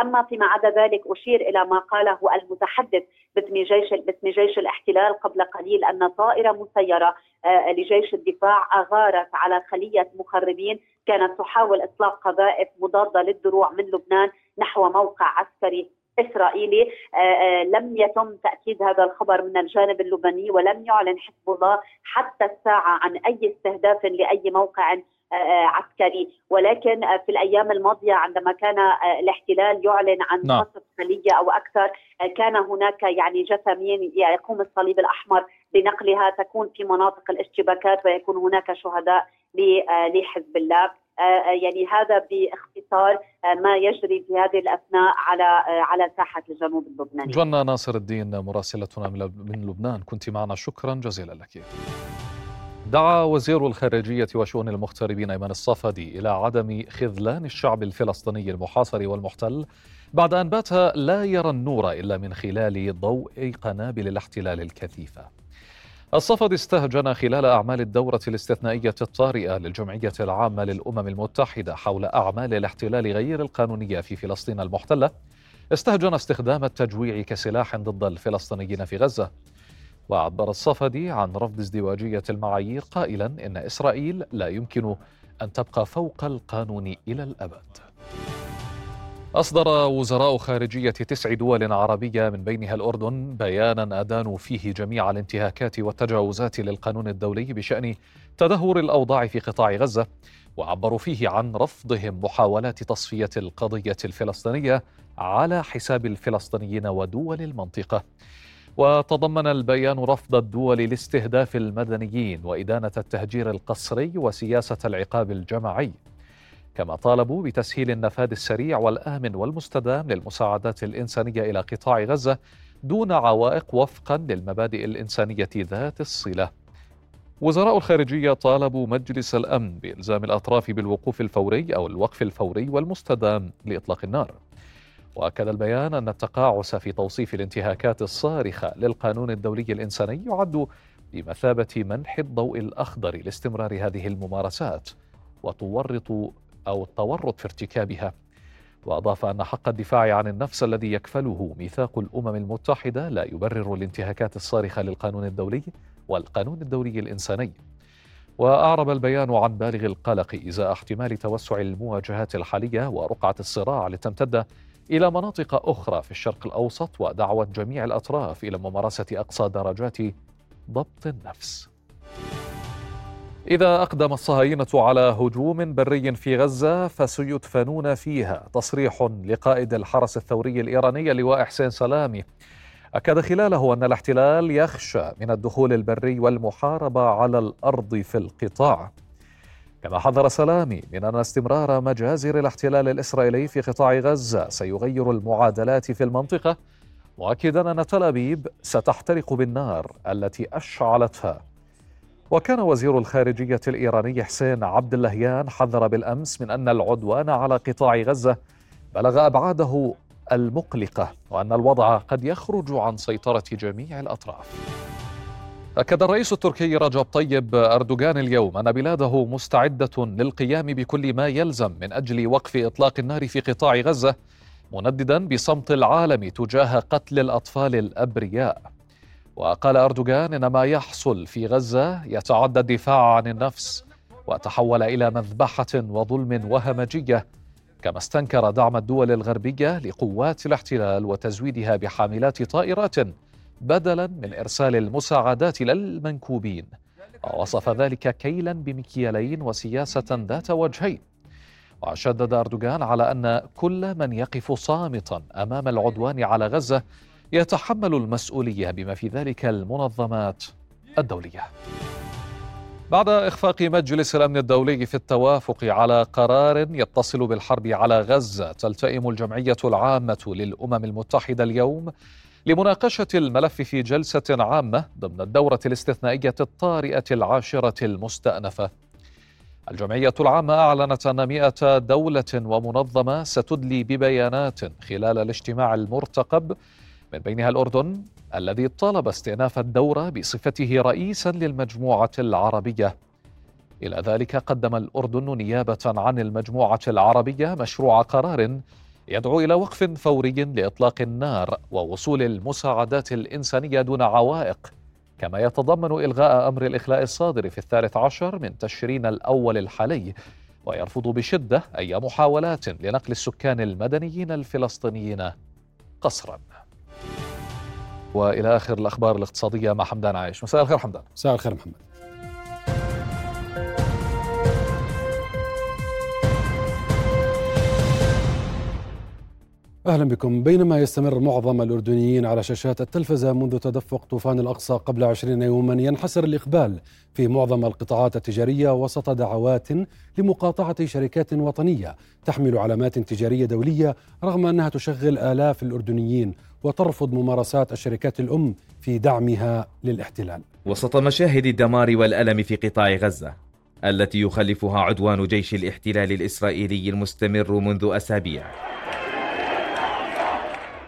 أما فيما عدا ذلك أشير إلى ما قاله المتحدث باسم جيش باسم جيش الاحتلال قبل قليل أن طائرة مسيرة آه، لجيش الدفاع أغارت على خلية مخربين. كانت تحاول إطلاق قذائف مضادة للدروع من لبنان نحو موقع عسكري إسرائيلي. آه، آه، لم يتم تأكيد هذا الخبر من الجانب اللبناني ولم يعلن حزب الله حتى الساعة عن أي استهداف لأي موقع آه، عسكري ولكن في الأيام الماضية عندما كان الاحتلال يعلن عن نعم. قصف خليه أو أكثر كان هناك يعني جثمين يقوم الصليب الأحمر بنقلها تكون في مناطق الاشتباكات ويكون هناك شهداء لحزب الله يعني هذا باختصار ما يجري في هذه الأثناء على على ساحة الجنوب اللبناني. جوانا ناصر الدين مراسلتنا من لبنان كنت معنا شكرا جزيلا لك. دعا وزير الخارجية وشؤون المغتربين أيمن الصفدي إلى عدم خذلان الشعب الفلسطيني المحاصر والمحتل بعد أن بات لا يرى النور إلا من خلال ضوء قنابل الاحتلال الكثيفة. الصفد استهجن خلال أعمال الدورة الاستثنائية الطارئة للجمعية العامة للأمم المتحدة حول أعمال الاحتلال غير القانونية في فلسطين المحتلة. استهجن استخدام التجويع كسلاح ضد الفلسطينيين في غزة. وعبر الصفدي عن رفض ازدواجية المعايير قائلا إن إسرائيل لا يمكن أن تبقى فوق القانون إلى الأبد. أصدر وزراء خارجية تسع دول عربية من بينها الأردن بيانا أدانوا فيه جميع الانتهاكات والتجاوزات للقانون الدولي بشأن تدهور الأوضاع في قطاع غزة وعبروا فيه عن رفضهم محاولات تصفية القضية الفلسطينية على حساب الفلسطينيين ودول المنطقة. وتضمن البيان رفض الدول لاستهداف المدنيين وإدانة التهجير القسري وسياسة العقاب الجماعي. كما طالبوا بتسهيل النفاذ السريع والآمن والمستدام للمساعدات الإنسانية إلى قطاع غزة دون عوائق وفقا للمبادئ الإنسانية ذات الصلة. وزراء الخارجية طالبوا مجلس الأمن بإلزام الأطراف بالوقوف الفوري أو الوقف الفوري والمستدام لإطلاق النار. وأكد البيان أن التقاعس في توصيف الانتهاكات الصارخة للقانون الدولي الإنساني يعد بمثابة منح الضوء الأخضر لاستمرار هذه الممارسات وتورط أو التورط في ارتكابها. وأضاف أن حق الدفاع عن النفس الذي يكفله ميثاق الأمم المتحدة لا يبرر الانتهاكات الصارخة للقانون الدولي والقانون الدولي الإنساني. وأعرب البيان عن بالغ القلق إزاء احتمال توسع المواجهات الحالية ورقعة الصراع لتمتد إلى مناطق أخرى في الشرق الأوسط ودعوة جميع الأطراف إلى ممارسة أقصى درجات ضبط النفس. إذا أقدم الصهاينة على هجوم بري في غزة فسيدفنون فيها تصريح لقائد الحرس الثوري الإيراني اللواء حسين سلامي أكد خلاله أن الاحتلال يخشى من الدخول البري والمحاربة على الأرض في القطاع كما حذر سلامي من أن استمرار مجازر الاحتلال الإسرائيلي في قطاع غزة سيغير المعادلات في المنطقة مؤكدا أن تل أبيب ستحترق بالنار التي أشعلتها. وكان وزير الخارجية الإيراني حسين عبد اللهيان حذر بالأمس من أن العدوان على قطاع غزة بلغ أبعاده المقلقة وأن الوضع قد يخرج عن سيطرة جميع الأطراف. أكد الرئيس التركي رجب طيب أردوغان اليوم أن بلاده مستعدة للقيام بكل ما يلزم من أجل وقف إطلاق النار في قطاع غزة منددا بصمت العالم تجاه قتل الأطفال الأبرياء. وقال أردوغان إن ما يحصل في غزة يتعدى الدفاع عن النفس وتحول إلى مذبحة وظلم وهمجية كما استنكر دعم الدول الغربية لقوات الاحتلال وتزويدها بحاملات طائرات بدلا من إرسال المساعدات للمنكوبين ووصف ذلك كيلا بمكيالين وسياسة ذات وجهين. وشدد أردوغان على أن كل من يقف صامتا أمام العدوان على غزة يتحمل المسؤولية بما في ذلك المنظمات الدولية. بعد إخفاق مجلس الأمن الدولي في التوافق على قرار يتصل بالحرب على غزة تلتئم الجمعية العامة للأمم المتحدة اليوم لمناقشة الملف في جلسة عامة ضمن الدورة الاستثنائية الطارئة العاشرة المستأنفة. الجمعية العامة أعلنت أن مئة دولة ومنظمة ستدلي ببيانات خلال الاجتماع المرتقب من بينها الأردن الذي طالب استئناف الدورة بصفته رئيسا للمجموعة العربية. إلى ذلك قدم الأردن نيابة عن المجموعة العربية مشروع قرار يدعو إلى وقف فوري لإطلاق النار ووصول المساعدات الإنسانية دون عوائق كما يتضمن إلغاء أمر الإخلاء الصادر في الثالث عشر من تشرين الأول الحالي ويرفض بشدة أي محاولات لنقل السكان المدنيين الفلسطينيين قسرا وإلى آخر الأخبار الاقتصادية مع حمدان عايش. مساء الخير حمدان. مساء الخير محمد. أهلا بكم بينما يستمر معظم الأردنيين على شاشات التلفزة منذ تدفق طوفان الأقصى قبل عشرين يوما ينحسر الإقبال في معظم القطاعات التجارية وسط دعوات لمقاطعة شركات وطنية تحمل علامات تجارية دولية رغم أنها تشغل آلاف الأردنيين وترفض ممارسات الشركات الأم في دعمها للاحتلال. وسط مشاهد الدمار والألم في قطاع غزة التي يخلفها عدوان جيش الاحتلال الإسرائيلي المستمر منذ أسابيع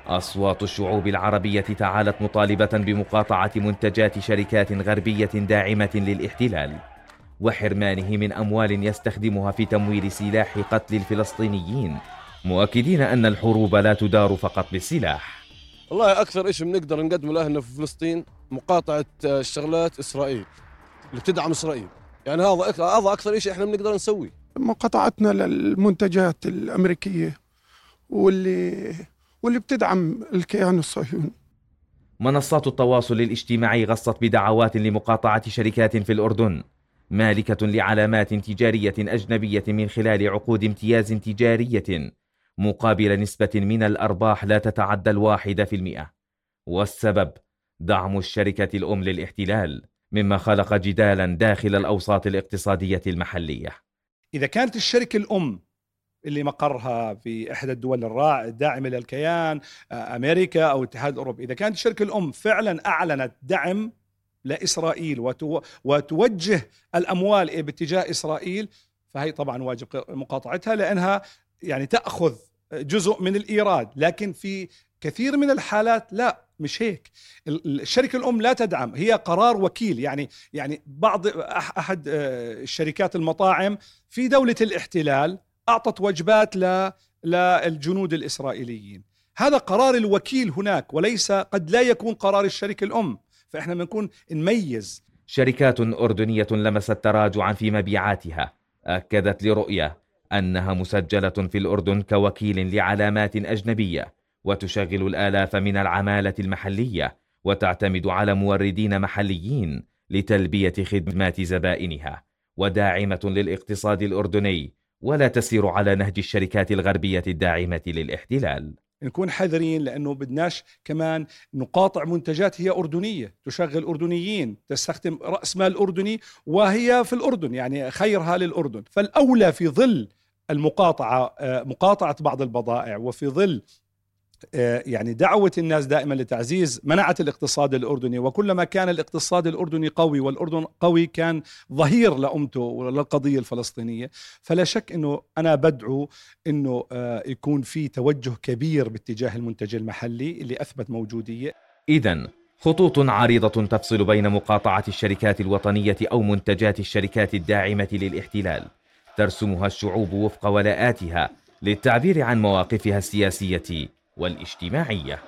أصوات الشعوب العربية تعالت مطالبة بمقاطعة منتجات شركات غربية داعمة للاحتلال وحرمانه من أموال يستخدمها في تمويل سلاح قتل الفلسطينيين مؤكدين أن الحروب لا تدار فقط بالسلاح. والله أكثر شيء بنقدر نقدمه لأهلنا في فلسطين مقاطعة الشغلات إسرائيل اللي بتدعم إسرائيل. يعني هذا هذا أكثر شيء إحنا بنقدر نسويه. مقاطعتنا للمنتجات الأمريكية واللي واللي بتدعم الكيان الصهيوني. منصات التواصل الاجتماعي غصت بدعوات لمقاطعة شركات في الأردن مالكة لعلامات تجارية أجنبية من خلال عقود امتياز تجارية مقابل نسبة من الأرباح لا تتعدى الواحدة في المئة. والسبب دعم الشركة الأم للاحتلال مما خلق جدالا داخل الأوساط الاقتصادية المحلية. إذا كانت الشركة الأم اللي مقرها في إحدى الدول الراع الداعمه للكيان آه، أمريكا أو الاتحاد الأوروبي. إذا كانت الشركة الأم فعلا أعلنت دعم لإسرائيل وتو وتوجه الأموال باتجاه إسرائيل فهي طبعا واجب مقاطعتها لأنها يعني تأخذ جزء من الإيراد. لكن في كثير من الحالات لا مش هيك. الشركة الأم لا تدعم. هي قرار وكيل. يعني يعني بعض أحد آه، الشركات المطاعم في دولة الاحتلال أعطت وجبات للجنود الإسرائيليين. هذا قرار الوكيل هناك وليس قد لا يكون قرار الشركة الأم. فإحنا بنكون نميز. شركات أردنية لمست تراجعا في مبيعاتها. أكدت لرؤية أنها مسجلة في الأردن كوكيل لعلامات أجنبية وتشغل الآلاف من العمالة المحلية وتعتمد على موردين محليين لتلبية خدمات زبائنها وداعمة للاقتصاد الأردني ولا تسير على نهج الشركات الغربية الداعمة للاحتلال. نكون حذرين لأنه بدناش كمان نقاطع منتجات هي أردنية تشغل أردنيين تستخدم رأس مال أردني وهي في الأردن يعني خيرها للأردن. فالأولى في ظل المقاطعة آه، مقاطعة بعض البضائع وفي ظل يعني دعوة الناس دائما لتعزيز منعة الاقتصاد الأردني. وكلما كان الاقتصاد الأردني قوي والأردن قوي كان ظهير لأمته وللقضية الفلسطينية فلا شك أنه أنا بدعو أنه آه، يكون في توجه كبير باتجاه المنتج المحلي اللي أثبت موجودية. إذا خطوط عريضة تفصل بين مقاطعة الشركات الوطنية أو منتجات الشركات الداعمة للاحتلال. ترسمها الشعوب وفق ولاءاتها للتعبير عن مواقفها السياسية. والاجتماعية.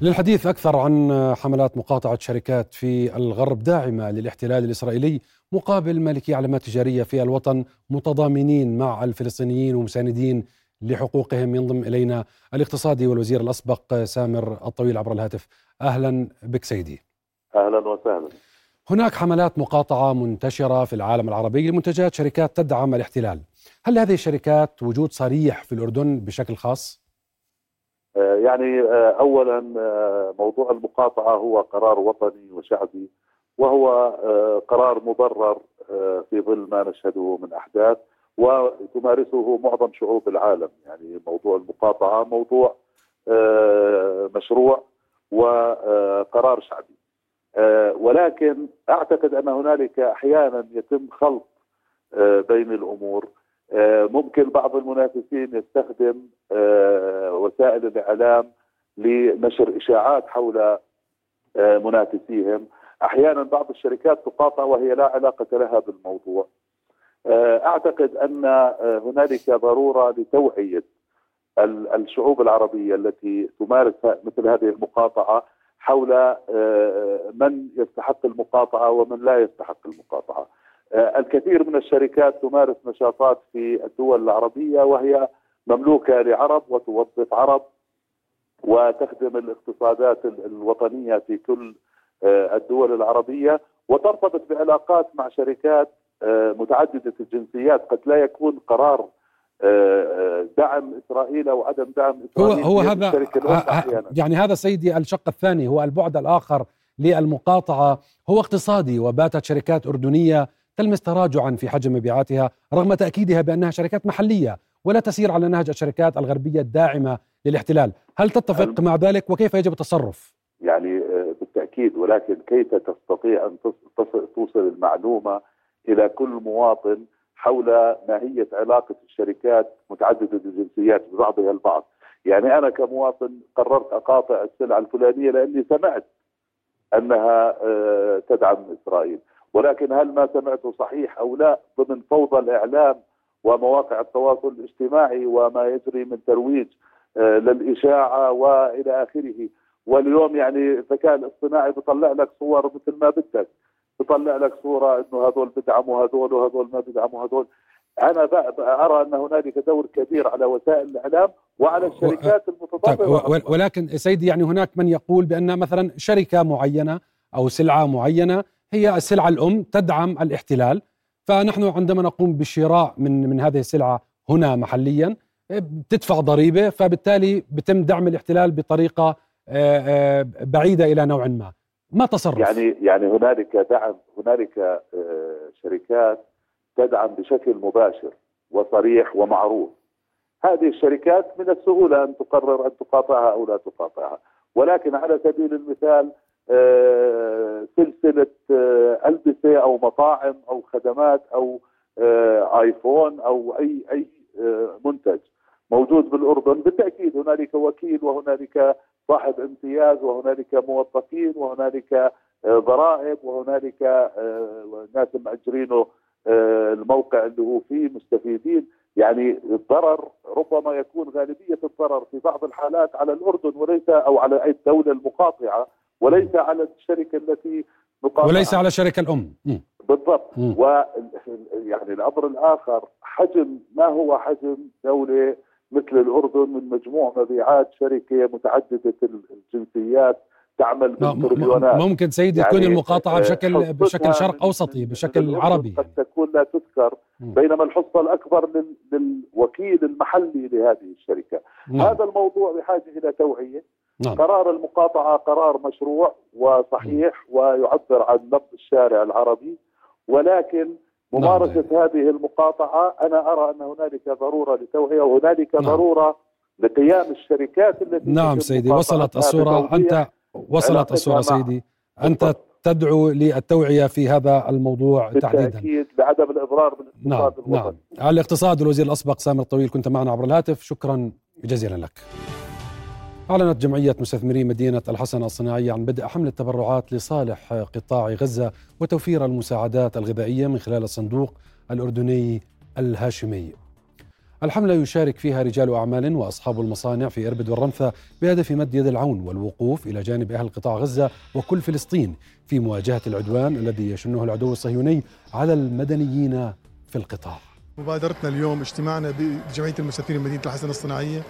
للحديث أكثر عن حملات مقاطعة شركات في الغرب داعمة للاحتلال الإسرائيلي مقابل مالكي علامات تجارية في الوطن متضامنين مع الفلسطينيين ومساندين لحقوقهم. ينضم إلينا الاقتصادي والوزير الأسبق سامر الطويل عبر الهاتف. أهلا بك سيدي. أهلا وسهلا. هناك حملات مقاطعة منتشرة في العالم العربي لمنتجات شركات تدعم الاحتلال. هل هذه الشركات وجود صريح في الأردن بشكل خاص؟ آه، يعني آه، أولا آه، موضوع المقاطعة هو قرار وطني وشعبي وهو قرار مبرر في ظل ما نشهده من أحداث وتمارسه معظم شعوب العالم. يعني موضوع المقاطعة موضوع مشروع وقرار شعبي. ولكن أعتقد أن هنالك أحيانا يتم خلط آه، بين الأمور. آه، ممكن بعض المنافسين يستخدم وسائل الإعلام لنشر إشاعات حول منافسيهم. أحيانا بعض الشركات تقاطع وهي لا علاقة لها بالموضوع. أعتقد أن هنالك ضرورة لتوعية الشعوب العربية التي تمارس مثل هذه المقاطعة. حول آه، من يستحق المقاطعة ومن لا يستحق المقاطعة. آه، الكثير من الشركات تمارس نشاطات في الدول العربية وهي مملوكة لعرب وتوظف عرب وتخدم الاقتصادات الوطنية في كل آه، الدول العربية وترتبط بعلاقات مع شركات متعددة الجنسيات قد لا يكون قرار دعم إسرائيل أو عدم دعم إسرائيل هو هو هذا يعني هذا سيدي الشق الثاني هو البعد الآخر للمقاطعة. هو اقتصادي وباتت شركات أردنية تلمس تراجعا في حجم مبيعاتها رغم تأكيدها بأنها شركات محلية ولا تسير على نهج الشركات الغربية الداعمة للاحتلال، هل تتفق مع ذلك؟ وكيف يجب التصرف؟ يعني آه، بالتأكيد. ولكن كيف تستطيع أن توصل المعلومة إلى كل مواطن حول ماهيه علاقة الشركات متعددة الجنسيات ببعضها البعض، يعني أنا كمواطن قررت أقاطع السلعه الفلانية لأني سمعت أنها آه، تدعم إسرائيل، ولكن هل ما سمعته صحيح أو لا ضمن فوضى الإعلام ومواقع التواصل الاجتماعي وما يجري من ترويج آه، للإشاعة وإلى آخره، واليوم يعني الذكاء الاصطناعي بيطلع لك صور مثل ما بدك. بيطلع لك صورة إنه هذول بدعموا هذول وهذول ما بدعموا هذول. أنا أرى أن هنالك دور كبير على وسائل الإعلام وعلى الشركات المتضرره طيب ولكن سيدي يعني هناك من يقول بأن مثلا شركة معينة أو سلعة معينة هي السلعه الأم تدعم الاحتلال. فنحن عندما نقوم بشراء من من هذه السلعة هنا محليا بتدفع ضريبة فبالتالي بتم دعم الاحتلال بطريقة آه، آه، بعيدة إلى نوع ما. ما تصرف؟ يعني يعني هنالك دعم هنالك شركات تدعم بشكل مباشر وصريح ومعروف. هذه الشركات من السهولة أن تقرر أن تقاطعها أو لا تقاطعها. ولكن على سبيل المثال آه، سلسلة آه، ألبسة أو مطاعم أو خدمات أو آه، آيفون أو أي أي منتج موجود بالأردن بالتأكيد هنالك وكيل وهنالك صاحب امتياز وهنالك موظفين وهنالك ضرائب وهنالك ناس مأجرينه الموقع اللي هو فيه مستفيدين. يعني الضرر ربما يكون غالبية الضرر في بعض الحالات على الأردن وليس أو على أي الدولة المقاطعة وليس على الشركة التي مقاطعة وليس على الشركة الأم. بالضبط. و يعني الأمر الآخر حجم ما هو حجم دولة مثل الأردن من مجموع مبيعات شركة متعددة الجنسيات تعمل بالتريليونات ممكن سيدي يعني تكون المقاطعة بشكل بشكل شرق أوسطي بشكل عربي. قد تكون لا تذكر بينما الحصة الأكبر للوكيل المحلي لهذه الشركة. نعم. هذا الموضوع بحاجة إلى توعية. نعم. قرار المقاطعة قرار مشروع وصحيح ويعبر عن نبض الشارع العربي ولكن ممارسة نعم. هذه المقاطعة أنا أرى أن هنالك ضرورة لتوعية وهنالك نعم. ضرورة لقيام الشركات التي نعم سيدي وصلت الصورة. أنت وصلت الصورة سيدي. أنت تدعو للتوعية في هذا الموضوع تحديدا. بالتأكيد بعدم الإضرار بالاقتصاد نعم الوطني نعم. على الاقتصاد الوزير الأسبق سامر الطويل كنت معنا عبر الهاتف. شكرا جزيلا لك. أعلنت جمعية مستثمري مدينة الحسن الصناعية عن بدء حملة تبرعات لصالح قطاع غزة وتوفير المساعدات الغذائية من خلال الصندوق الأردني الهاشمي. الحملة يشارك فيها رجال أعمال وأصحاب المصانع في إربد والرمثة بهدف مد يد العون والوقوف إلى جانب أهل قطاع غزة وكل فلسطين في مواجهة العدوان الذي يشنه العدو الصهيوني على المدنيين في القطاع. مبادرتنا اليوم اجتماعنا بجمعية المستثمرين مدينة الحسن الصناعية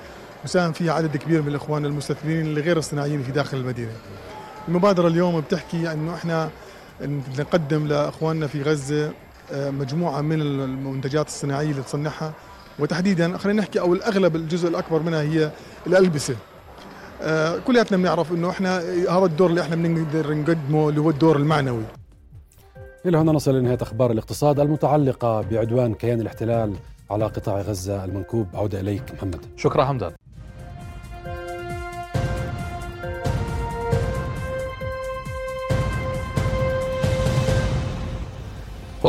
وساهم فيها عدد كبير من الإخوان المستثمرين اللي غير الصناعيين في داخل المدينة. المبادرة اليوم بتحكي أنه إحنا نقدم لإخواننا في غزة آه، مجموعة من المنتجات الصناعية اللي تصنعها. وتحديدا خلينا نحكي أو الأغلب الجزء الأكبر منها هي الألبسة. آه كلياتنا بنعرف إنه إحنا هذا الدور اللي إحنا بنقدر نقدمه اللي هو الدور المعنوي. إلى هنا نصل لنهاية أخبار الاقتصاد المتعلقة بعدوان كيان الاحتلال على قطاع غزة المنكوب. عودة إليك محمد. شكرا حمدان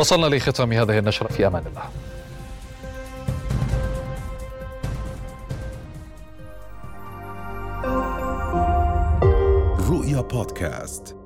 وصلنا لختام هذه النشرة. في أمان الله. رؤيا بودكاست.